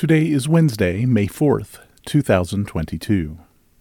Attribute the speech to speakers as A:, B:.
A: Today is Wednesday, May 4th, 2022.